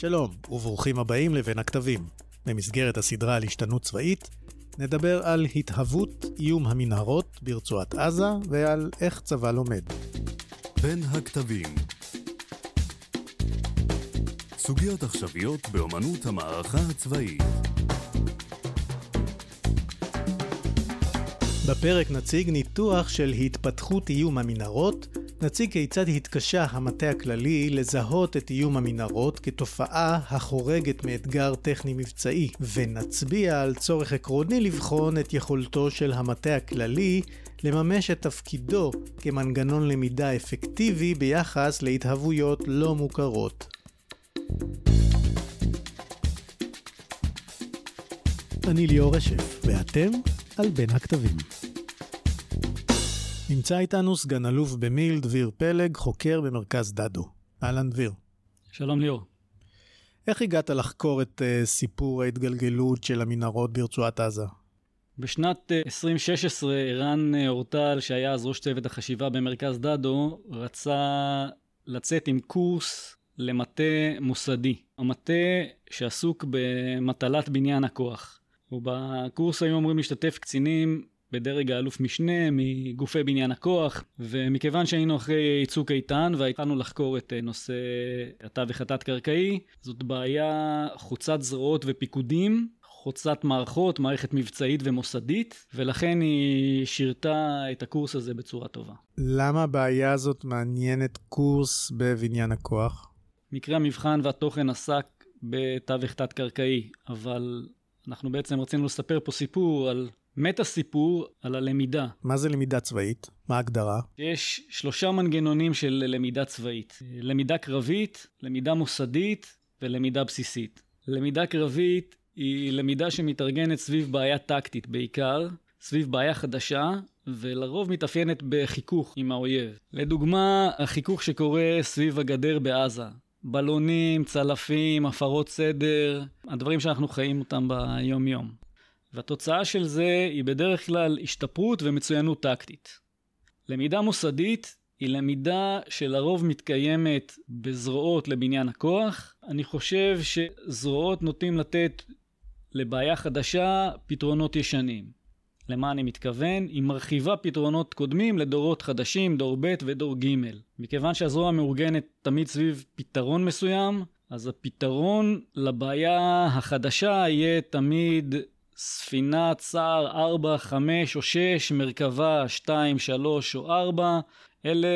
שלום, וברוכים הבאים לבין הכתבים. במסגרת הסדרה על השתנות צבאית, נדבר על התהוות איום המנהרות ברצועת עזה ועל איך צבא לומד. בין הכתבים סוגיות עכשוויות באמנות המערכה הצבאית בפרק נציג ניתוח של התפתחות איום המנהרות, נציג כיצד התקשה המטה הכללי לזהות את איום המנהרות כתופעה החורגת מאתגר טכני מבצעי, ונצביע על צורך עקרוני לבחון את יכולתו של המטה הכללי לממש את תפקידו כמנגנון למידה אפקטיבי ביחס להתהוויות לא מוכרות. אני ליאור אשף, ואתם על בין הכתבים. נמצא איתנו סגן אלוף במיל דביר פלג, חוקר במרכז דדו. אהלן דביר. שלום ליאור. איך הגעת לחקור את uh, סיפור ההתגלגלות של המנהרות ברצועת עזה? בשנת 2016 אה, ערן uh, אורטל, שהיה אז ראש צוות החשיבה במרכז דדו, רצה לצאת עם קורס למטה מוסדי. המטה שעסוק במטלת בניין הכוח. ובקורס היו אמורים להשתתף קצינים בדרג האלוף משנה מגופי בניין הכוח, ומכיוון שהיינו אחרי צוק איתן והתחלנו לחקור את אה, נושא התווך התת-קרקעי, זאת בעיה חוצת זרועות ופיקודים, חוצת מערכות, מערכת מבצעית ומוסדית, ולכן היא שירתה את הקורס הזה בצורה טובה. למה הבעיה הזאת מעניינת קורס בבניין הכוח? מקרה המבחן והתוכן עסק בתווך תת-קרקעי, אבל אנחנו בעצם רצינו לספר פה סיפור על מטה סיפור על הלמידה. מה זה למידה צבאית? מה ההגדרה? יש שלושה מנגנונים של למידה צבאית. למידה קרבית, למידה מוסדית ולמידה בסיסית. למידה קרבית היא למידה שמתארגנת סביב בעיה טקטית בעיקר, סביב בעיה חדשה, ולרוב מתאפיינת בחיכוך עם האויב. לדוגמה, החיכוך שקורה סביב הגדר בעזה. בלונים, צלפים, הפרות סדר, הדברים שאנחנו חיים אותם ביום-יום. והתוצאה של זה היא בדרך כלל השתפרות ומצוינות טקטית. למידה מוסדית היא למידה שלרוב מתקיימת בזרועות לבניין הכוח. אני חושב שזרועות נוטים לתת לבעיה חדשה פתרונות ישנים. למה אני מתכוון? היא מרחיבה פתרונות קודמים לדורות חדשים, דור ב' ודור ג'. מכיוון שהזרוע מאורגנת תמיד סביב פתרון מסוים, אז הפתרון לבעיה החדשה יהיה תמיד ספינת צער 4, 5 או 6, מרכבה 2, 3 או 4, אלה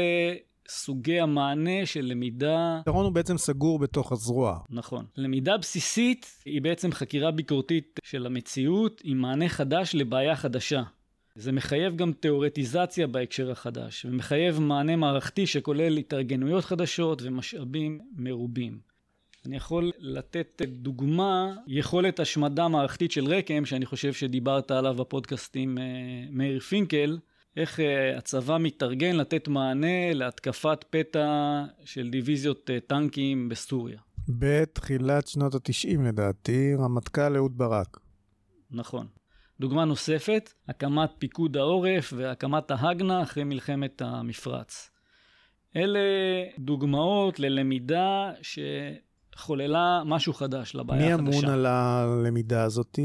סוגי המענה של למידה... הפתרון הוא בעצם סגור בתוך הזרוע. נכון. למידה בסיסית היא בעצם חקירה ביקורתית של המציאות עם מענה חדש לבעיה חדשה. זה מחייב גם תיאורטיזציה בהקשר החדש, ומחייב מענה מערכתי שכולל התארגנויות חדשות ומשאבים מרובים. אני יכול לתת דוגמה, יכולת השמדה מערכתית של רק"ם, שאני חושב שדיברת עליו בפודקאסט עם אה, מאיר פינקל, איך אה, הצבא מתארגן לתת מענה להתקפת פתע של דיוויזיות אה, טנקים בסוריה. בתחילת שנות התשעים לדעתי, רמטכ"ל אהוד ברק. נכון. דוגמה נוספת, הקמת פיקוד העורף והקמת ההגנה אחרי מלחמת המפרץ. אלה דוגמאות ללמידה ש... חוללה משהו חדש לבעיה החדשה. מי אמון על הלמידה הזאת,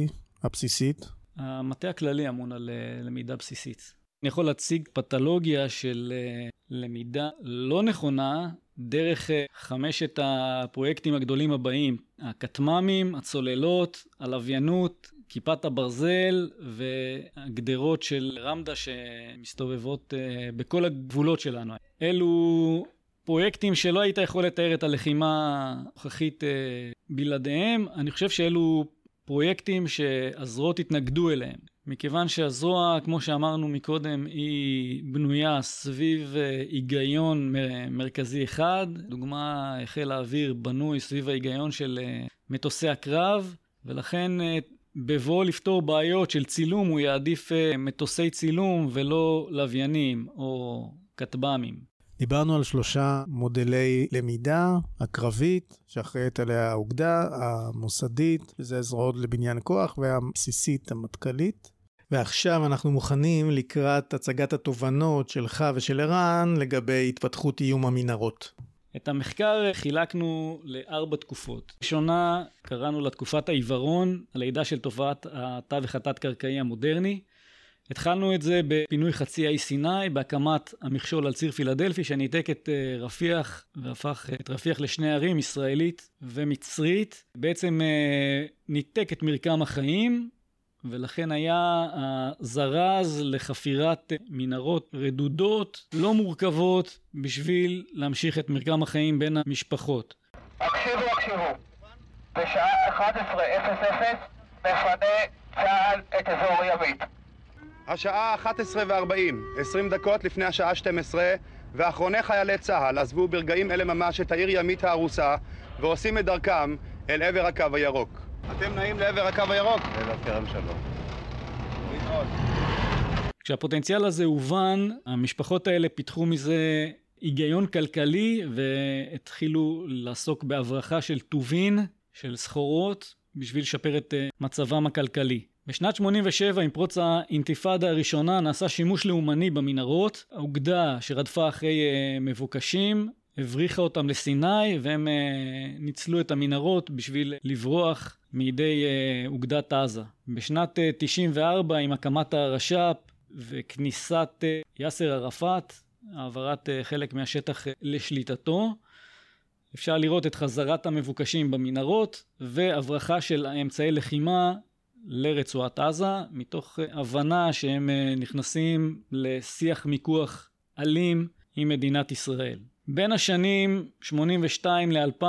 הבסיסית? המטה הכללי אמון על אה, למידה בסיסית. אני יכול להציג פתולוגיה של אה, למידה לא נכונה דרך אה, חמשת הפרויקטים הגדולים הבאים, הכטמ"מים, הצוללות, הלוויינות, כיפת הברזל והגדרות של רמדה שמסתובבות בכל הגבולות שלנו. אלו פרויקטים שלא היית יכול לתאר את הלחימה הנוכחית אה, בלעדיהם. אני חושב שאלו פרויקטים שהזרועות התנגדו אליהם. מכיוון שהזרוע, כמו שאמרנו מקודם, היא בנויה סביב אה, היגיון מרכזי אחד. דוגמה, חיל האוויר בנוי סביב ההיגיון של אה, מטוסי הקרב, ולכן בבוא לפתור בעיות של צילום הוא יעדיף מטוסי צילום ולא לוויינים או כטב"מים. דיברנו על שלושה מודלי למידה, הקרבית, שאחראית עליה האוגדה, המוסדית, שזה זרועות לבניין כוח, והבסיסית, המטכ"לית. ועכשיו אנחנו מוכנים לקראת הצגת התובנות שלך ושל ערן לגבי התפתחות איום המנהרות. את המחקר חילקנו לארבע תקופות. ראשונה קראנו לה תקופת העיוורון, הלידה של תופעת התווך התת-קרקעי המודרני. התחלנו את זה בפינוי חצי האי סיני, בהקמת המכשול על ציר פילדלפי, שניתק את אה, רפיח והפך את רפיח לשני ערים, ישראלית ומצרית. בעצם אה, ניתק את מרקם החיים, ולכן היה הזרז לחפירת מנהרות רדודות, לא מורכבות, בשביל להמשיך את מרקם החיים בין המשפחות. הקשיבו, הקשיבו. בשעה 11:00 מפנה צה"ל את אזור ימית. השעה 11:40, 20 דקות לפני השעה 12, ואחרוני חיילי צה"ל עזבו ברגעים אלה ממש את העיר ימית ההרוסה ועושים את דרכם אל עבר הקו הירוק. אתם נעים לעבר הקו הירוק? לעבר כרם שלום. כשהפוטנציאל הזה הובן, המשפחות האלה פיתחו מזה היגיון כלכלי והתחילו לעסוק בהברחה של טובין, של סחורות, בשביל לשפר את אה, מצבם הכלכלי. בשנת 87, עם פרוץ האינתיפאדה הראשונה, נעשה שימוש לאומני במנהרות. האוגדה שרדפה אחרי אה, מבוקשים הבריחה אותם לסיני, והם uh, ניצלו את המנהרות בשביל לברוח מידי uh, אוגדת עזה. בשנת uh, אה, 94, עם הקמת הרש"פ וכניסת uh, יאסר ערפאת, העברת uh, חלק מהשטח uh, לשליטתו, אפשר לראות את חזרת המבוקשים במנהרות והברחה של אמצעי לחימה לרצועת עזה, מתוך הבנה שהם נכנסים לשיח מיקוח אלים עם מדינת ישראל. בין השנים 82 ל-2000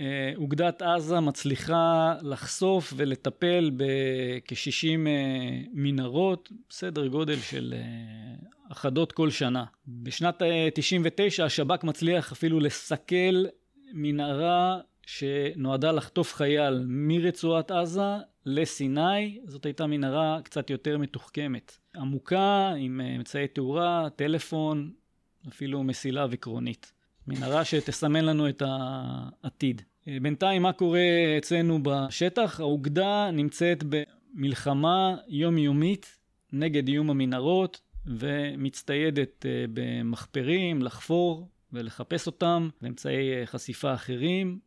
אה, אוגדת עזה מצליחה לחשוף ולטפל בכ-60 אה, מנהרות, סדר גודל של אה, אחדות כל שנה. בשנת 99 השב"כ מצליח אפילו לסכל מנהרה שנועדה לחטוף חייל מרצועת עזה לסיני, זאת הייתה מנהרה קצת יותר מתוחכמת. עמוקה, עם אמצעי תאורה, טלפון, אפילו מסילה וקרונית. מנהרה שתסמן לנו את העתיד. בינתיים מה קורה אצלנו בשטח? האוגדה נמצאת במלחמה יומיומית נגד איום המנהרות ומצטיידת אה, במחפרים לחפור ולחפש אותם באמצעי אה, חשיפה אחרים.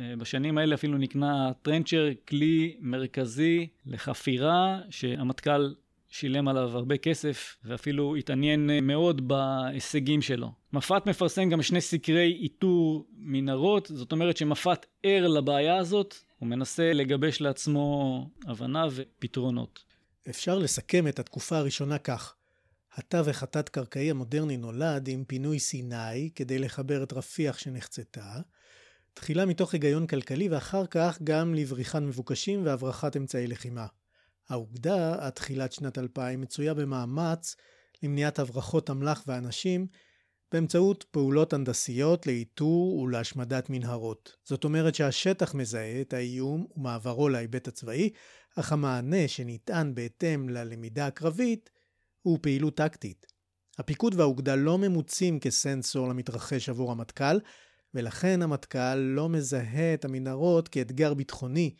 אה, בשנים האלה אפילו נקנה טרנצ'ר, כלי מרכזי לחפירה שהמטכ"ל שילם עליו הרבה כסף ואפילו התעניין מאוד בהישגים שלו. מפת מפרסם גם שני סקרי איתור מנהרות, זאת אומרת שמפת ער לבעיה הזאת, הוא מנסה לגבש לעצמו הבנה ופתרונות. אפשר לסכם את התקופה הראשונה כך: התווך התת-קרקעי המודרני נולד עם פינוי סיני כדי לחבר את רפיח שנחצתה, תחילה מתוך היגיון כלכלי ואחר כך גם לבריחת מבוקשים והברחת אמצעי לחימה. האוגדה, עד תחילת שנת 2000, מצויה במאמץ למניעת הברחות אמל"ח ואנשים באמצעות פעולות הנדסיות לאיתור ולהשמדת מנהרות. זאת אומרת שהשטח מזהה את האיום ומעברו להיבט הצבאי, אך המענה שניתן בהתאם ללמידה הקרבית הוא פעילות טקטית. הפיקוד והאוגדה לא ממוצים כסנסור למתרחש עבור המטכ"ל, ולכן המטכ"ל לא מזהה את המנהרות כאתגר ביטחוני,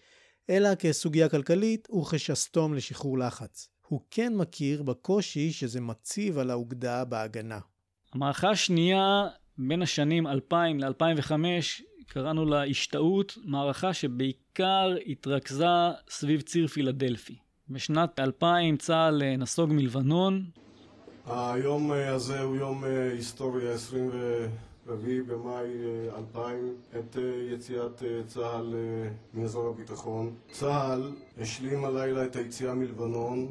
אלא כסוגיה כלכלית וכשסתום לשחרור לחץ. הוא כן מכיר בקושי שזה מציב על האוגדה בהגנה. המערכה השנייה בין השנים 2000 ל-2005 קראנו לה השתאות, מערכה שבעיקר התרכזה סביב ציר פילדלפי. בשנת 2000 צה"ל אה, נסוג מלבנון. היום אה, הזה הוא יום אה, היסטורי, 20... רביעי במאי אה, 2000 את אה, יציאת אה, צה"ל מאזור הביטחון. צה"ל השלים הלילה את היציאה מלבנון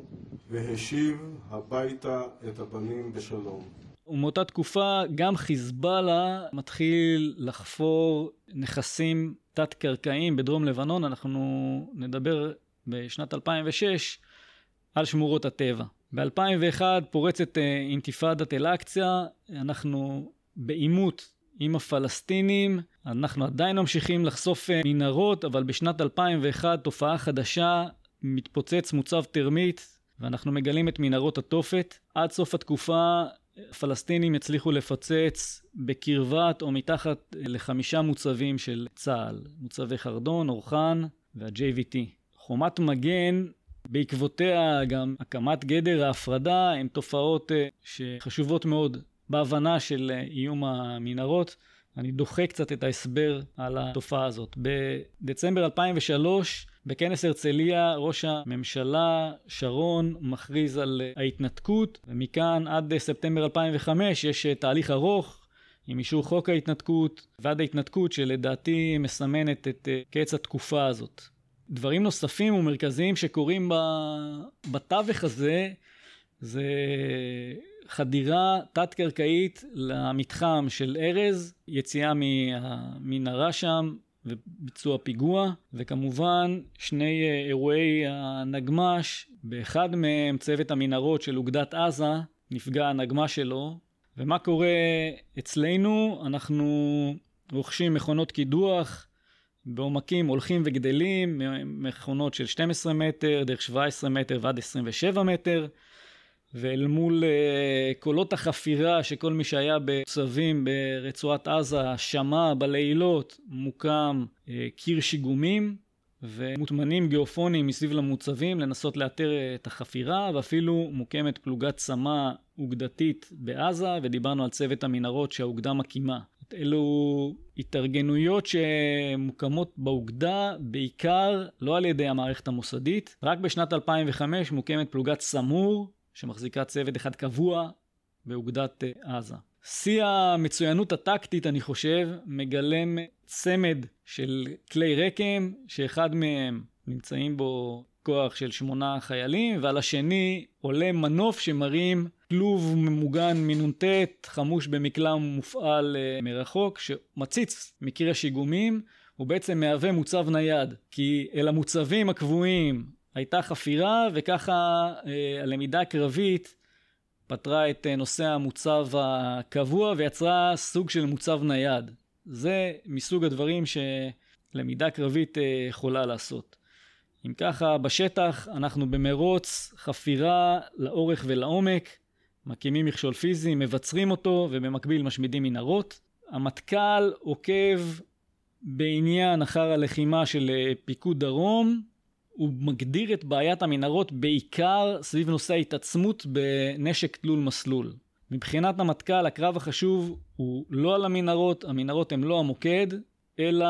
והשיב הביתה את הבנים בשלום. ומאותה תקופה גם חיזבאללה מתחיל לחפור נכסים תת-קרקעיים בדרום לבנון, אנחנו נדבר בשנת 2006 על שמורות הטבע. ב-2001 פורצת אינתיפאדת אל-אקציה, אנחנו בעימות עם הפלסטינים, אנחנו עדיין ממשיכים לחשוף אה, מנהרות, אבל בשנת 2001 תופעה חדשה, מתפוצץ מוצב טרמית, ואנחנו מגלים את מנהרות התופת. עד סוף התקופה הפלסטינים הצליחו לפוצץ בקרבת או מתחת לחמישה מוצבים של צה"ל, מוצבי חרדון, אורחן וה-JVT. חומת מגן, בעקבותיה גם הקמת גדר ההפרדה, הן תופעות אה, שחשובות מאוד בהבנה של אה, איום המנהרות, אני דוחה קצת את ההסבר על התופעה הזאת. בדצמבר 2003, בכנס הרצליה, ראש הממשלה שרון מכריז על ההתנתקות, ומכאן עד ספטמבר 2005 יש תהליך ארוך עם אישור חוק ההתנתקות ועד ההתנתקות שלדעתי מסמנת את קץ התקופה הזאת. דברים נוספים ומרכזיים שקורים בתווך הזה זה חדירה תת-קרקעית למתחם של ארז, יציאה מהמנהרה שם וביצוע פיגוע, וכמובן שני אה, אירועי הנגמ"ש, באחד מהם צוות המנהרות של אוגדת עזה, נפגע הנגמ"ש שלו, ומה קורה אצלנו? אנחנו רוכשים מכונות קידוח בעומקים הולכים וגדלים, מכונות של 12 מטר, דרך 17 מטר ועד 27 מטר. ואל מול uh, קולות החפירה שכל מי שהיה בצווים ברצועת עזה שמע בלילות מוקם uh, קיר שיגומים ומוטמנים גיאופונים מסביב למוצבים לנסות לאתר את החפירה ואפילו מוקמת פלוגת צמא אוגדתית בעזה ודיברנו על צוות המנהרות שהאוגדה מקימה. אלו התארגנויות שמוקמות באוגדה בעיקר לא על ידי המערכת המוסדית. רק בשנת 2005 מוקמת פלוגת סמור שמחזיקה צוות אחד קבוע באוגדת אה, עזה. שיא המצוינות הטקטית, אני חושב, מגלם צמד של כלי רקם, שאחד מהם נמצאים בו כוח של שמונה חיילים, ועל השני עולה מנוף שמרים כלוב ממוגן מנ"ט, חמוש במקלע מופעל uh, מרחוק, שמציץ מקיר השיגומים, הוא בעצם מהווה מוצב נייד. כי אל המוצבים הקבועים הייתה חפירה, וככה אה, הלמידה הקרבית פתרה את אה, נושא המוצב הקבוע ויצרה סוג של מוצב נייד. זה מסוג הדברים שלמידה קרבית אה, יכולה לעשות. אם ככה, בשטח אנחנו במרוץ חפירה לאורך ולעומק, מקימים מכשול פיזי, מבצרים אותו ובמקביל משמידים מנהרות. המטכ"ל עוקב בעניין אחר הלחימה של פיקוד דרום, הוא מגדיר את בעיית המנהרות בעיקר סביב נושא ההתעצמות בנשק תלול מסלול. מבחינת המטכ"ל הקרב החשוב הוא לא על המנהרות, המנהרות הן לא המוקד, אלא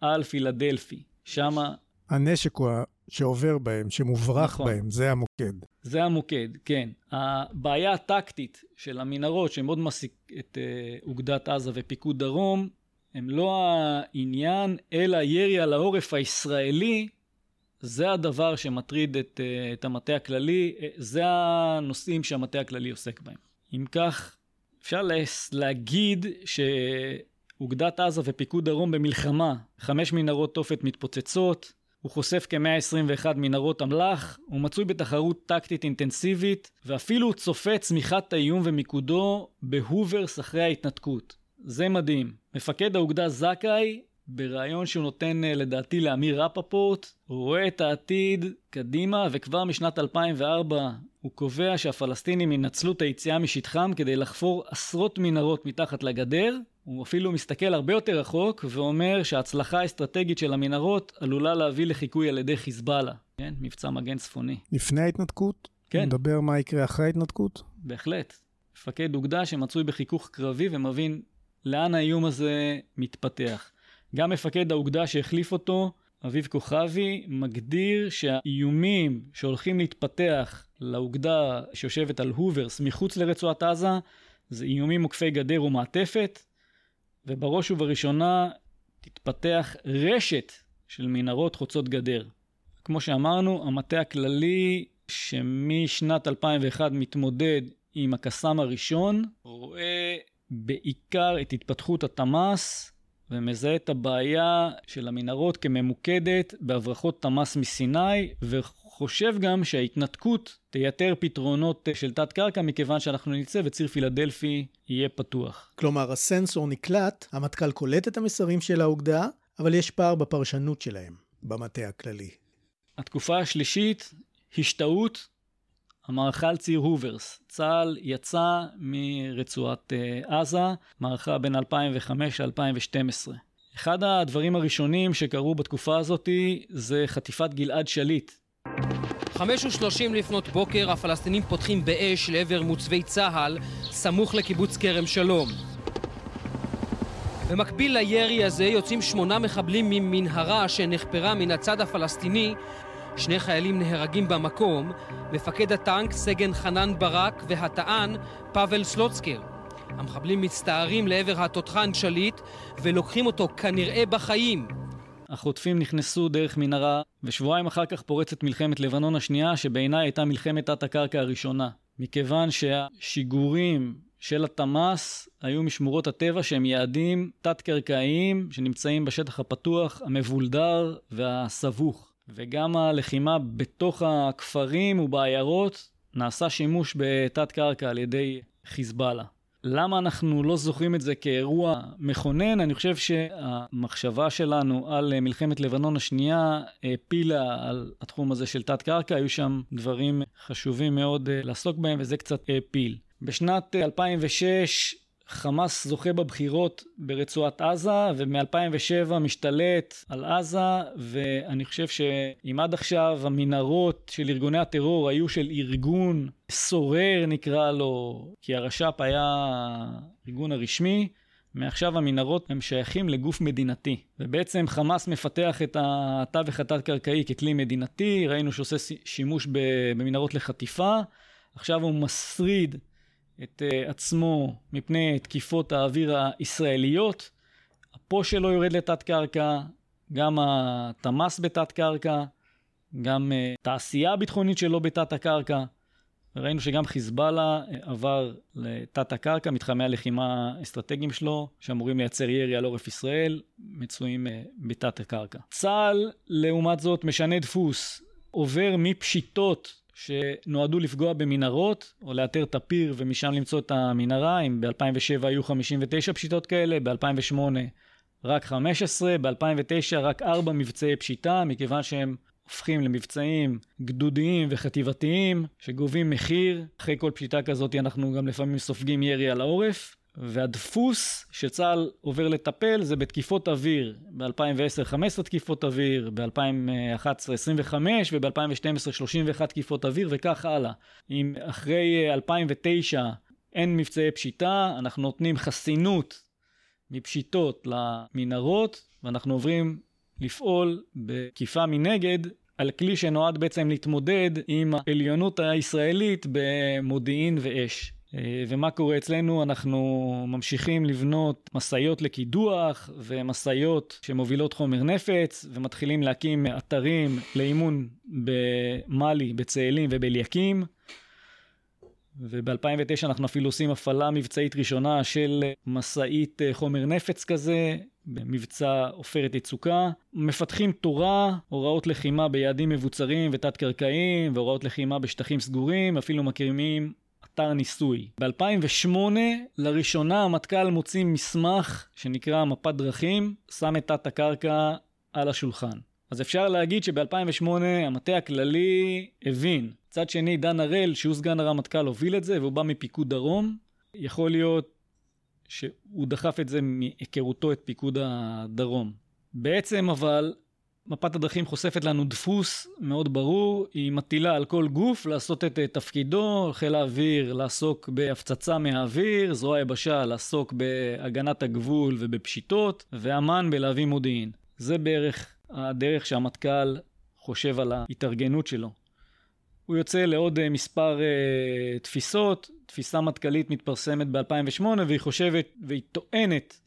על פילדלפי. שמה... הנשק הוא שעובר בהם, שמוברח נכון. בהם, זה המוקד. זה המוקד, כן. הבעיה הטקטית של המנהרות, שמאוד מעסיק את uh, אוגדת עזה ופיקוד דרום, הם לא העניין, אלא ירי על העורף הישראלי זה הדבר שמטריד את, אה, את המטה הכללי, אה, זה הנושאים שהמטה הכללי עוסק בהם. אם כך, אפשר להגיד שאוגדת עזה ופיקוד דרום במלחמה, חמש מנהרות תופת מתפוצצות, הוא חושף כ-121 מנהרות אמל"ח, הוא מצוי בתחרות טקטית אינטנסיבית, ואפילו צופה צמיחת האיום ומיקודו בהוברס אחרי ההתנתקות. זה מדהים. מפקד האוגדה זכאי בריאיון שהוא נותן אה, לדעתי לאמיר רפפורט, הוא רואה את העתיד קדימה וכבר משנת 2004 הוא קובע שהפלסטינים ינצלו את היציאה משטחם כדי לחפור עשרות מנהרות מתחת לגדר. הוא אפילו מסתכל הרבה יותר רחוק ואומר שההצלחה האסטרטגית של המנהרות עלולה להביא לחיקוי על ידי חיזבאללה, כן? מבצע מגן צפוני. לפני ההתנתקות? כן. נדבר מה יקרה אחרי ההתנתקות? בהחלט. מפקד אוגדה שמצוי בחיכוך קרבי ומבין לאן האיום הזה מתפתח. גם מפקד האוגדה שהחליף אותו, אביב כוכבי, מגדיר שהאיומים שהולכים להתפתח לאוגדה שיושבת על הוברס מחוץ לרצועת עזה, זה איומים עוקפי גדר ומעטפת, ובראש ובראשונה תתפתח רשת של מנהרות חוצות גדר. כמו שאמרנו, המטה הכללי שמשנת 2001 מתמודד עם הקסאם הראשון, רואה בעיקר את התפתחות התמ"ס ומזהה את הבעיה של המנהרות כממוקדת בהברחות תמ"ס מסיני, וחושב גם שההתנתקות תייתר פתרונות של תת-קרקע, מכיוון שאנחנו נצא וציר פילדלפי יהיה פתוח. כלומר, הסנסור נקלט, המטכ"ל קולט את המסרים של האוגדה, אבל יש פער בפרשנות שלהם, במטה הכללי. התקופה השלישית, השתאות המערכה על ציר הוברס. צה"ל יצא מרצועת uh, עזה, מערכה בין 2005 ל-2012. אחד הדברים הראשונים שקרו בתקופה הזאת זה חטיפת גלעד שליט. חמש ושלושים לפנות בוקר הפלסטינים פותחים באש לעבר מוצבי צה"ל סמוך לקיבוץ כרם שלום. במקביל לירי הזה יוצאים שמונה מחבלים ממנהרה שנחפרה מן הצד הפלסטיני. שני חיילים נהרגים במקום, מפקד הטנק סגן חנן ברק והטען פאבל סלוצקר. המחבלים מצטערים לעבר התותחן שליט ולוקחים אותו כנראה בחיים. החוטפים נכנסו דרך מנהרה, ושבועיים אחר כך פורצת מלחמת לבנון השנייה, שבעיניי הייתה מלחמת תת-הקרקע הראשונה. מכיוון שהשיגורים של התמ"ס היו משמורות הטבע שהם יעדים תת-קרקעיים שנמצאים בשטח הפתוח, המבולדר והסבוך. וגם הלחימה בתוך הכפרים ובעיירות נעשה שימוש בתת-קרקע על ידי חיזבאללה. למה אנחנו לא זוכרים את זה כאירוע מכונן? אני חושב שהמחשבה שלנו על מלחמת לבנון השנייה העפילה על התחום הזה של תת-קרקע, היו שם דברים חשובים מאוד אה, לעסוק בהם וזה קצת העפיל. בשנת 2006 חמאס זוכה בבחירות ברצועת עזה, ומ-2007 משתלט על עזה, ואני חושב שאם עד עכשיו המנהרות של ארגוני הטרור היו של ארגון סורר נקרא לו, כי הרש"פ היה הארגון הרשמי, מעכשיו המנהרות הם שייכים לגוף מדינתי. ובעצם חמאס מפתח את התווך התת-קרקעי ככלי מדינתי, ראינו שעושה שימוש במנהרות לחטיפה, עכשיו הוא מסריד את uh, עצמו מפני תקיפות האוויר הישראליות. הפו שלו יורד לתת קרקע, גם התמ"ס בתת קרקע, גם uh, תעשייה הביטחונית שלו בתת הקרקע. ראינו שגם חיזבאללה uh, עבר לתת הקרקע, מתחמי הלחימה האסטרטגיים שלו, שאמורים לייצר ירי על עורף ישראל, מצויים בתת הקרקע. צה"ל, לעומת זאת, משנה דפוס, עובר מפשיטות שנועדו לפגוע במנהרות, או לאתר את הפיר ומשם למצוא את המנהרה, אם ב-2007 היו 59 פשיטות כאלה, ב-2008 רק 15, ב-2009 רק 4 מבצעי פשיטה, מכיוון שהם הופכים למבצעים גדודיים וחטיבתיים, שגובים מחיר. אחרי כל פשיטה כזאת אנחנו גם לפעמים סופגים ירי על העורף. והדפוס שצה"ל עובר לטפל זה בתקיפות אוויר. ב-2010 15 תקיפות אוויר, ב-2011 25 וב-2012 31 תקיפות אוויר וכך הלאה. אם אחרי 2009 אין מבצעי פשיטה, אנחנו נותנים חסינות מפשיטות למנהרות ואנחנו עוברים לפעול בתקיפה מנגד על כלי שנועד בעצם להתמודד עם העליונות הישראלית במודיעין ואש. ומה קורה אצלנו? אנחנו ממשיכים לבנות משאיות לקידוח ומשאיות שמובילות חומר נפץ ומתחילים להקים אתרים לאימון במאלי, בצאלים ובאליקים. וב-2009 אנחנו אפילו עושים הפעלה מבצעית ראשונה של משאית אה, חומר נפץ כזה, במבצע עופרת יצוקה. מפתחים תורה, הוראות לחימה ביעדים מבוצרים ותת-קרקעיים, והוראות לחימה בשטחים סגורים, אפילו מקימים אתר ניסוי. ב-2008 לראשונה המטכ"ל מוציא מסמך שנקרא מפת דרכים, שם את תת הקרקע על השולחן. אז אפשר להגיד שב-2008 המטה הכללי הבין. מצד שני, דן הראל, שהוא סגן הרמטכ"ל, הוביל את זה, והוא בא מפיקוד דרום. יכול להיות שהוא דחף את זה מהיכרותו את פיקוד הדרום. בעצם אבל מפת הדרכים חושפת לנו דפוס מאוד ברור, היא מטילה על כל גוף לעשות את תפקידו, חיל האוויר לעסוק בהפצצה מהאוויר, זרוע היבשה לעסוק בהגנת הגבול ובפשיטות, ואמ"ן בלהביא מודיעין. זה בערך הדרך שהמטכ"ל חושב על ההתארגנות שלו. הוא יוצא לעוד אה, מספר uh, תפיסות, תפיסה מטכ"לית מתפרסמת ב-2008 והיא חושבת והיא טוענת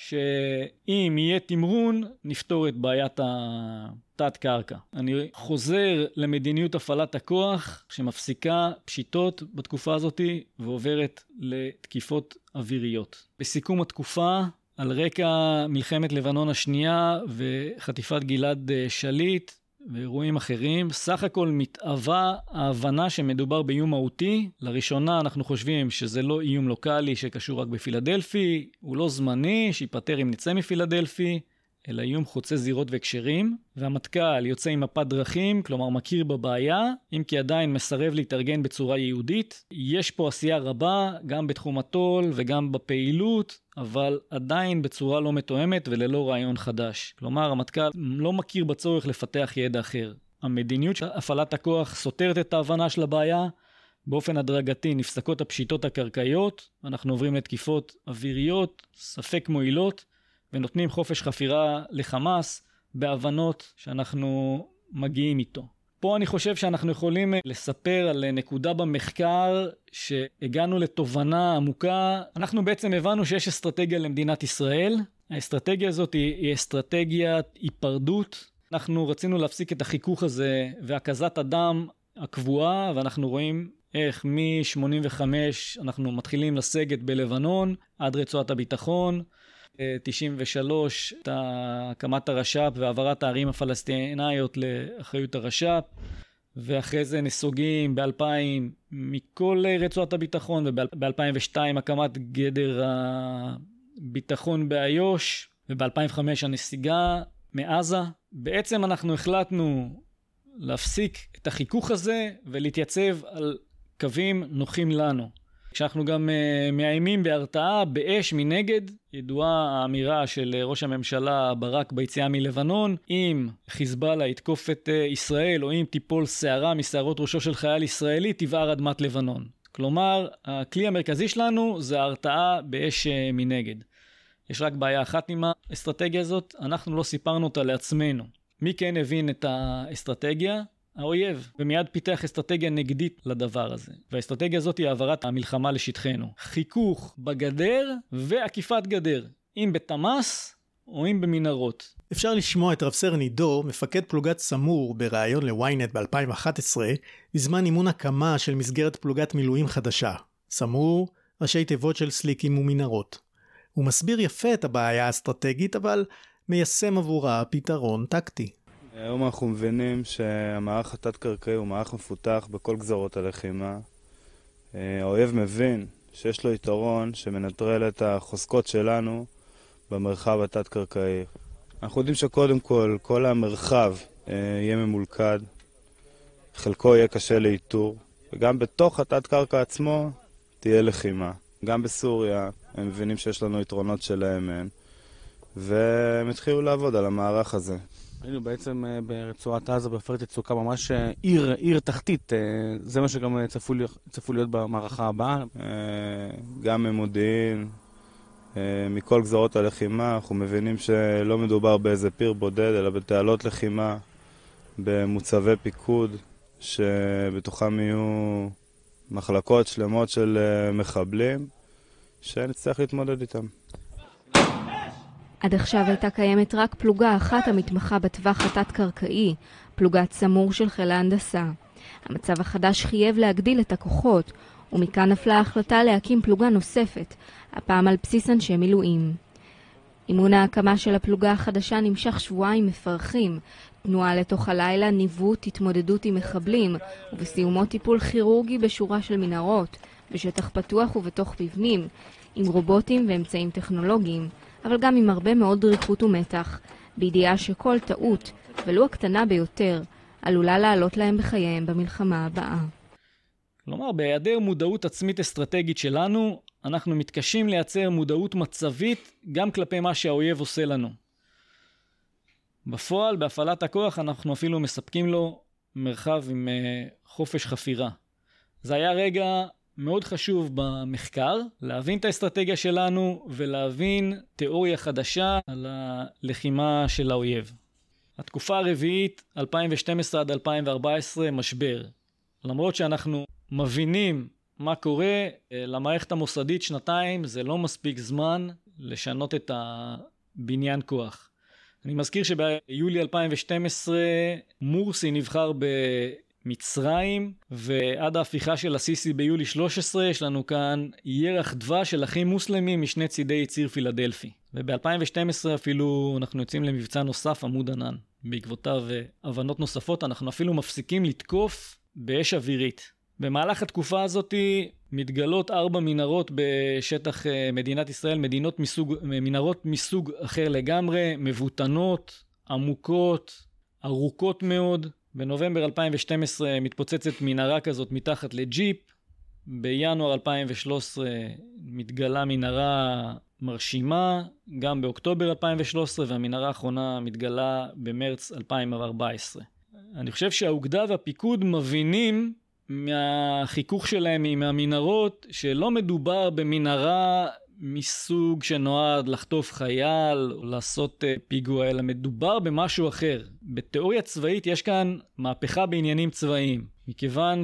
שאם יהיה תמרון, נפתור את בעיית התת-קרקע. אני חוזר למדיניות הפעלת הכוח שמפסיקה פשיטות בתקופה הזאת ועוברת לתקיפות אוויריות. בסיכום התקופה, על רקע מלחמת לבנון השנייה וחטיפת גלעד אה, שליט, ואירועים אחרים. סך הכל מתאווה ההבנה שמדובר באיום מהותי. לראשונה אנחנו חושבים שזה לא איום לוקאלי שקשור רק בפילדלפי, הוא לא זמני, שייפטר אם נצא מפילדלפי. אלא איום חוצה זירות והקשרים, והמטכ"ל יוצא עם מפת דרכים, כלומר מכיר בבעיה, אם כי עדיין מסרב להתארגן בצורה יהודית. יש פה עשייה רבה, גם בתחום הטול וגם בפעילות, אבל עדיין בצורה לא מתואמת וללא רעיון חדש. כלומר, המטכ"ל לא מכיר בצורך לפתח ידע אחר. המדיניות של הפעלת הכוח סותרת את ההבנה של הבעיה, באופן הדרגתי נפסקות הפשיטות הקרקעיות, אנחנו עוברים לתקיפות אוויריות, ספק מועילות, ונותנים חופש חפירה לחמאס בהבנות שאנחנו מגיעים איתו. פה אני חושב שאנחנו יכולים לספר על נקודה במחקר שהגענו לתובנה עמוקה. אנחנו בעצם הבנו שיש אסטרטגיה למדינת ישראל. האסטרטגיה הזאת היא, היא אסטרטגיית היפרדות. אנחנו רצינו להפסיק את החיכוך הזה והקזת הדם הקבועה, ואנחנו רואים איך מ-85 אנחנו מתחילים לסגת בלבנון עד רצועת הביטחון. 93, את הקמת הרש"פ והעברת הערים הפלסטיניות לאחריות הרש"פ, ואחרי זה נסוגים ב-2000 מכל רצועת הביטחון, וב-2002 הקמת גדר הביטחון באיו"ש, וב-2005 הנסיגה מעזה. בעצם אנחנו החלטנו להפסיק את החיכוך הזה ולהתייצב על קווים נוחים לנו. כשאנחנו גם uh, מאיימים בהרתעה, באש מנגד, ידועה האמירה של uh, ראש הממשלה ברק ביציאה מלבנון, אם חיזבאללה יתקוף את uh, ישראל, או אם תיפול שערה משערות ראשו של חייל ישראלי, תבער אדמת לבנון. כלומר, הכלי המרכזי שלנו זה ההרתעה באש uh, מנגד. יש רק בעיה אחת עם האסטרטגיה הזאת, אנחנו לא סיפרנו אותה לעצמנו. מי כן הבין את האסטרטגיה? האויב, ומיד פיתח אסטרטגיה נגדית לדבר הזה. והאסטרטגיה הזאת היא העברת המלחמה לשטחנו. חיכוך בגדר ועקיפת גדר, אם בתמ"ס או אם במנהרות. אפשר לשמוע את רב סרן עידו, מפקד פלוגת סמור, בריאיון ל-ynet ב-2011, בזמן אימון הקמה של מסגרת פלוגת מילואים חדשה. סמור, ראשי תיבות של סליקים ומנהרות. הוא מסביר יפה את הבעיה האסטרטגית, אבל מיישם עבורה פתרון טקטי. היום אנחנו מבינים שהמערך התת-קרקעי הוא מערך מפותח בכל גזרות הלחימה. אה, האויב מבין שיש לו יתרון שמנטרל את החוזקות שלנו במרחב התת-קרקעי. אנחנו יודעים שקודם כל, כל המרחב אה, יהיה ממולכד, חלקו יהיה קשה לאיתור, וגם בתוך התת-קרקע עצמו תהיה לחימה. גם בסוריה הם מבינים שיש לנו יתרונות שלהם והם התחילו לעבוד על המערך הזה. היינו בעצם אה, ברצועת עזה, בעופרת יצוקה, ממש אה, עיר, עיר תחתית. אה, זה מה שגם צפו להיות במערכה הבאה. גם ממודיעין, מכל גזרות הלחימה, אנחנו מבינים שלא מדובר באיזה פיר בודד, אלא בתעלות לחימה, במוצבי פיקוד, שבתוכם יהיו מחלקות שלמות של מחבלים, שנצטרך להתמודד איתם. עד עכשיו הייתה קיימת רק פלוגה אחת המתמחה בטווח התת-קרקעי, פלוגת סמור של חיל ההנדסה. המצב החדש חייב להגדיל את הכוחות, ומכאן נפלה ההחלטה להקים פלוגה נוספת, הפעם על בסיס אנשי מילואים. אימון ההקמה של הפלוגה החדשה נמשך שבועיים מפרכים, תנועה לתוך הלילה, ניווט, התמודדות עם מחבלים, ובסיומו טיפול כירורגי בשורה של מנהרות, בשטח פתוח ובתוך מבנים, עם רובוטים ואמצעים טכנולוגיים. אבל גם עם הרבה מאוד דריכות ומתח, בידיעה שכל טעות, ולו הקטנה ביותר, עלולה לעלות להם בחייהם במלחמה הבאה. כלומר, בהיעדר מודעות עצמית אסטרטגית שלנו, אנחנו מתקשים לייצר מודעות מצבית גם כלפי מה שהאויב עושה לנו. בפועל, בהפעלת הכוח, אנחנו אפילו מספקים לו מרחב עם uh, חופש חפירה. זה היה רגע מאוד חשוב במחקר, להבין את האסטרטגיה שלנו ולהבין תיאוריה חדשה על הלחימה של האויב. התקופה הרביעית, 2012 עד 2014, משבר. למרות שאנחנו מבינים מה קורה, למערכת המוסדית שנתיים זה לא מספיק זמן לשנות את הבניין כוח. אני מזכיר שביולי 2012 מורסי נבחר ב... מצרים, ועד ההפיכה של הסיסי ביולי 13 יש לנו כאן ירח דבש של אחים מוסלמים משני צידי ציר פילדלפי. וב-2012 אפילו אנחנו יוצאים למבצע נוסף, עמוד ענן. בעקבותיו הבנות נוספות, אנחנו אפילו מפסיקים לתקוף באש אווירית. במהלך התקופה הזאת מתגלות ארבע מנהרות בשטח אה, מדינת ישראל, מדינות מסוג, מנהרות מסוג אחר לגמרי, מבוטנות, עמוקות, ארוכות מאוד, בנובמבר 2012 מתפוצצת מנהרה כזאת מתחת לג'יפ. בינואר 2013 מתגלה מנהרה מרשימה, גם באוקטובר 2013, והמנהרה האחרונה מתגלה במרץ 2014. אני חושב שהאוגדה והפיקוד מבינים מהחיכוך שלהם עם המנהרות, שלא מדובר במנהרה מסוג שנועד לחטוף חייל או לעשות uh, פיגוע, אלא מדובר במשהו אחר. בתיאוריה צבאית יש כאן מהפכה בעניינים צבאיים. מכיוון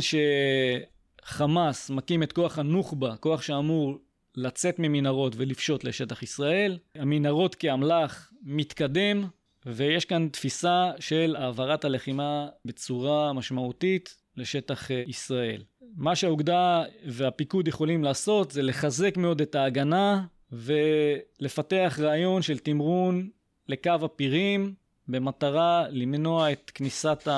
שחמאס מקים את כוח הנוח'בה, כוח שאמור לצאת ממנהרות ולפשוט לשטח ישראל, המנהרות כאמל"ח מתקדם, ויש כאן תפיסה של העברת הלחימה בצורה משמעותית לשטח אה, ישראל. מה שהאוגדה והפיקוד יכולים לעשות זה לחזק מאוד את ההגנה ולפתח רעיון של תמרון לקו הפירים במטרה למנוע את כניסת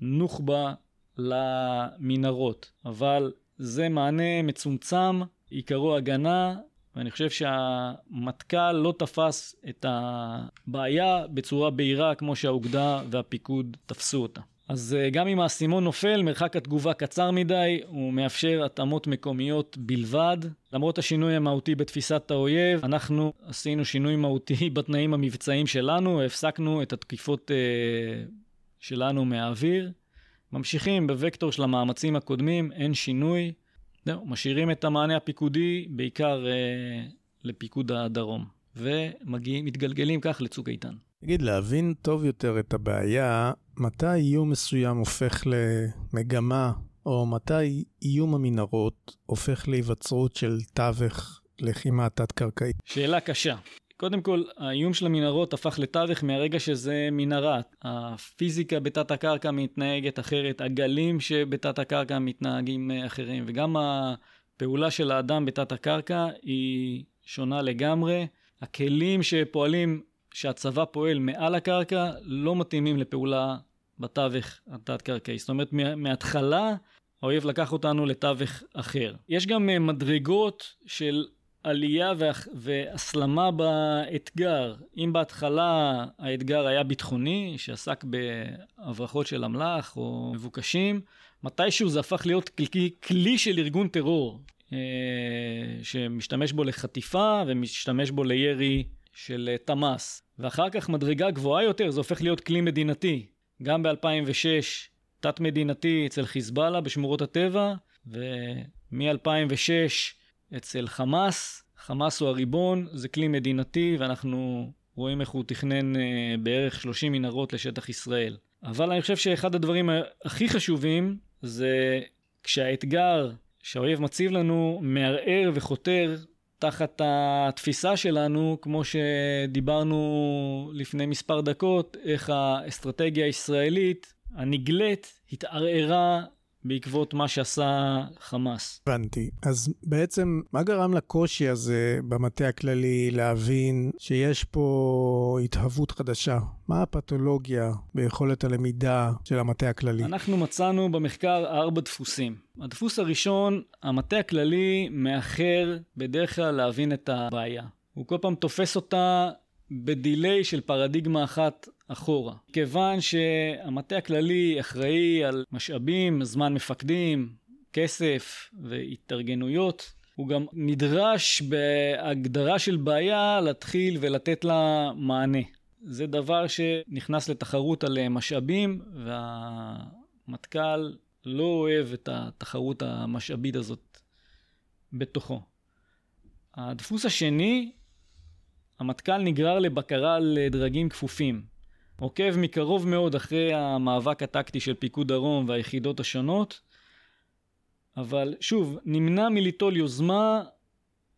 הנוח'בה למנהרות. אבל זה מענה מצומצם, עיקרו הגנה, ואני חושב שהמטכ"ל לא תפס את הבעיה בצורה בהירה כמו שהאוגדה והפיקוד תפסו אותה. אז אה, גם אם האסימון נופל, מרחק התגובה קצר מדי, הוא מאפשר התאמות מקומיות בלבד. למרות השינוי המהותי בתפיסת האויב, אנחנו עשינו שינוי מהותי בתנאים המבצעיים שלנו, הפסקנו את התקיפות uh, שלנו מהאוויר. ממשיכים בוקטור של המאמצים הקודמים, אין שינוי. זהו, משאירים את המענה הפיקודי בעיקר uh, לפיקוד הדרום, ומתגלגלים כך לצוק איתן. תגיד, להבין טוב יותר את הבעיה, מתי איום מסוים הופך למגמה, או מתי איום המנהרות הופך להיווצרות של תווך לחימה תת-קרקעית? שאלה קשה. קודם כל, האיום של המנהרות הפך לתווך מהרגע שזה מנהרה. הפיזיקה בתת הקרקע מתנהגת אחרת, הגלים שבתת הקרקע מתנהגים אחרים, וגם הפעולה של האדם בתת הקרקע היא שונה לגמרי. הכלים שפועלים שהצבא פועל מעל הקרקע לא מתאימים לפעולה בתווך התת-קרקעי. זאת אומרת, מההתחלה האויב לקח אותנו לתווך אחר. יש גם אה, מדרגות של עלייה והסלמה באתגר. אם בהתחלה האתגר היה ביטחוני, שעסק בהברחות של אמל"ח או מבוקשים, מתישהו זה הפך להיות כלי, כלי של ארגון טרור, אה, שמשתמש בו לחטיפה ומשתמש בו לירי של אה, תמ"ס, ואחר כך מדרגה גבוהה יותר, זה הופך להיות כלי מדינתי. גם ב-2006 תת-מדינתי אצל חיזבאללה בשמורות הטבע, ומ-2006 אצל חמאס. חמאס הוא הריבון, זה כלי מדינתי, ואנחנו רואים איך הוא תכנן uh, בערך 30 מנהרות לשטח ישראל. אבל אני חושב שאחד הדברים הכי חשובים זה כשהאתגר שהאויב מציב לנו מערער וחותר תחת התפיסה שלנו, כמו שדיברנו לפני מספר דקות, איך האסטרטגיה הישראלית הנגלית התערערה בעקבות מה שעשה חמאס. הבנתי. אז בעצם, מה גרם לקושי הזה במטה הכללי להבין שיש פה התהוות חדשה? מה הפתולוגיה ביכולת הלמידה של המטה הכללי? אנחנו מצאנו במחקר ארבע דפוסים. הדפוס הראשון, המטה הכללי מאחר בדרך כלל להבין את הבעיה. הוא כל פעם תופס אותה בדיליי של פרדיגמה אחת אחורה. כיוון שהמטה הכללי אחראי על משאבים, זמן מפקדים, כסף והתארגנויות, הוא גם נדרש בהגדרה של בעיה להתחיל ולתת לה מענה. זה דבר שנכנס לתחרות על משאבים, והמטכ"ל לא אוהב את התחרות המשאבית הזאת בתוכו. הדפוס השני, המטכ"ל נגרר לבקרה על דרגים כפופים. עוקב מקרוב מאוד אחרי המאבק הטקטי של פיקוד דרום והיחידות השונות, אבל שוב, נמנע מליטול יוזמה,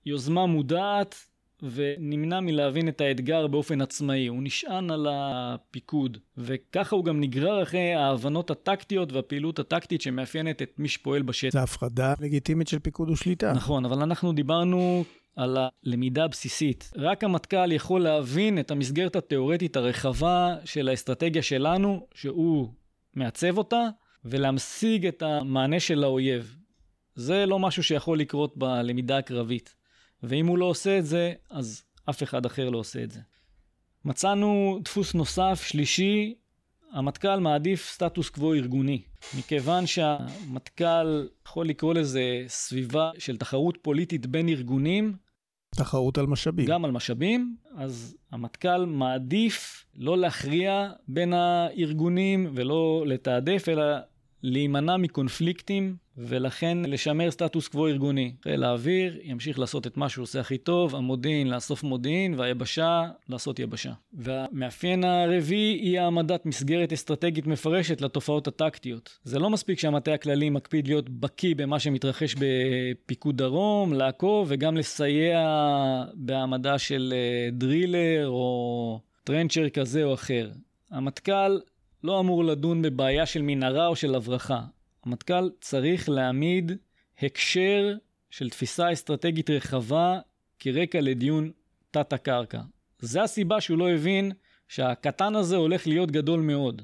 יוזמה מודעת, ונמנע מלהבין את האתגר באופן עצמאי. הוא נשען על הפיקוד, וככה הוא גם נגרר אחרי ההבנות הטקטיות והפעילות הטקטית שמאפיינת את מי שפועל בשטח. זה הפרדה לגיטימית של פיקוד ושליטה. נכון, אבל אנחנו דיברנו על הלמידה הבסיסית. רק המטכ"ל יכול להבין את המסגרת התיאורטית הרחבה של האסטרטגיה שלנו, שהוא מעצב אותה, ולהמשיג את המענה של האויב. זה לא משהו שיכול לקרות בלמידה הקרבית. ואם הוא לא עושה את זה, אז אף אחד אחר לא עושה את זה. מצאנו דפוס נוסף, שלישי, המטכ"ל מעדיף סטטוס קוו ארגוני. מכיוון שהמטכ"ל יכול לקרוא לזה סביבה של תחרות פוליטית בין ארגונים. תחרות על משאבים. גם על משאבים, אז המטכ"ל מעדיף לא להכריע בין הארגונים ולא לתעדף, אלא להימנע מקונפליקטים ולכן לשמר סטטוס קוו ארגוני. חיל האוויר ימשיך לעשות את מה שהוא עושה הכי טוב, המודיעין לאסוף מודיעין והיבשה לעשות יבשה. והמאפיין הרביעי היא העמדת מסגרת אסטרטגית מפרשת לתופעות הטקטיות. זה לא מספיק שהמטה הכללי מקפיד להיות בקיא במה שמתרחש בפיקוד דרום, לעקוב וגם לסייע בהעמדה של אה, דרילר או טרנצ'ר כזה או אחר. המטכ"ל לא אמור לדון בבעיה של מנהרה או של הברחה. המטכ"ל צריך להעמיד הקשר של תפיסה אסטרטגית רחבה כרקע לדיון תת-הקרקע. זה הסיבה שהוא לא הבין שהקטן הזה הולך להיות גדול מאוד.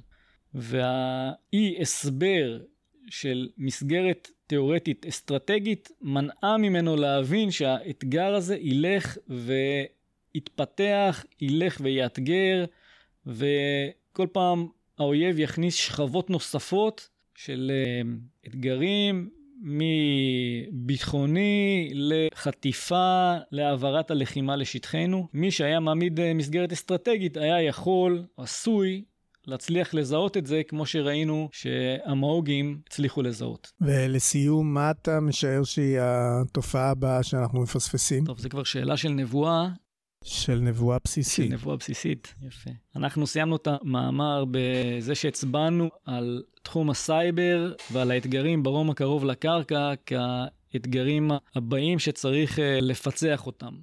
והאי הסבר של מסגרת תיאורטית אסטרטגית מנעה ממנו להבין שהאתגר הזה ילך ויתפתח, ילך ויאתגר, וכל פעם האויב יכניס שכבות נוספות של אה, אתגרים מביטחוני לחטיפה, להעברת הלחימה לשטחנו. מי שהיה מעמיד אה, מסגרת אסטרטגית היה יכול, עשוי, להצליח לזהות את זה כמו שראינו שהמהוגים הצליחו לזהות. ולסיום, מה אתה משער שהיא התופעה הבאה שאנחנו מפספסים? טוב, זה כבר שאלה של נבואה. של נבואה בסיסית. של נבואה בסיסית, יפה. אנחנו סיימנו את המאמר בזה שהצבענו על תחום הסייבר ועל האתגרים ברום הקרוב לקרקע כאתגרים הבאים שצריך אה, לפצח אותם.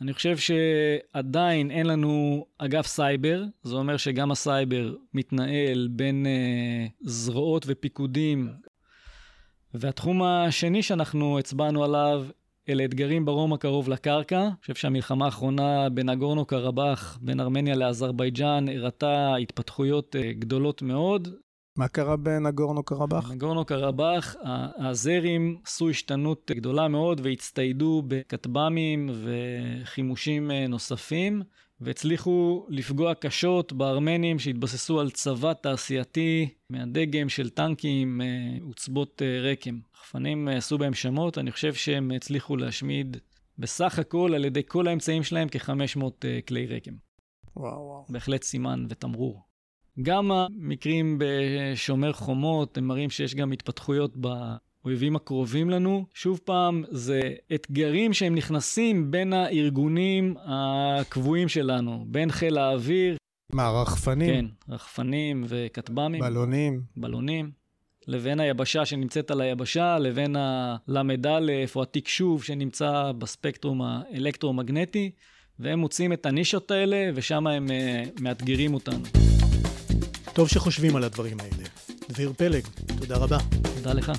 אני חושב שעדיין אין לנו אגף סייבר, זה אומר שגם הסייבר מתנהל בין uh, זרועות ופיקודים. והתחום השני שאנחנו הצבענו עליו אלה אתגרים ברום הקרוב לקרקע. אני חושב שהמלחמה האחרונה בין הגורנו קרבאח, בין ארמניה לאזרבייג'אן, הראתה התפתחויות uh, גדולות מאוד. מה קרה בנגורנו קרבאח? בנגורנו קרבאח, הזרים עשו השתנות גדולה מאוד והצטיידו בכטב"מים וחימושים אה, נוספים, והצליחו לפגוע קשות בארמנים שהתבססו על צבא תעשייתי מהדגם של טנקים אה, עוצבות אה, רקם. רחפנים עשו בהם שמות, אני חושב שהם הצליחו להשמיד בסך הכל על ידי כל האמצעים שלהם כ-500 כלי רקם. וואו וואו. בהחלט סימן ותמרור. גם המקרים בשומר חומות, הם מראים שיש גם התפתחויות באויבים הקרובים לנו. שוב פעם, זה אתגרים שהם נכנסים בין הארגונים הקבועים שלנו, בין חיל האוויר. מה, רחפנים? כן, רחפנים וכטב"מים. בלונים. בלונים. לבין היבשה שנמצאת על היבשה, לבין הל"א או התקשוב שנמצא בספקטרום האלקטרומגנטי, והם מוצאים את הנישות האלה, ושם הם uh, מאתגרים אותנו. טוב שחושבים על הדברים האלה. דביר פלג, תודה רבה. תודה לך.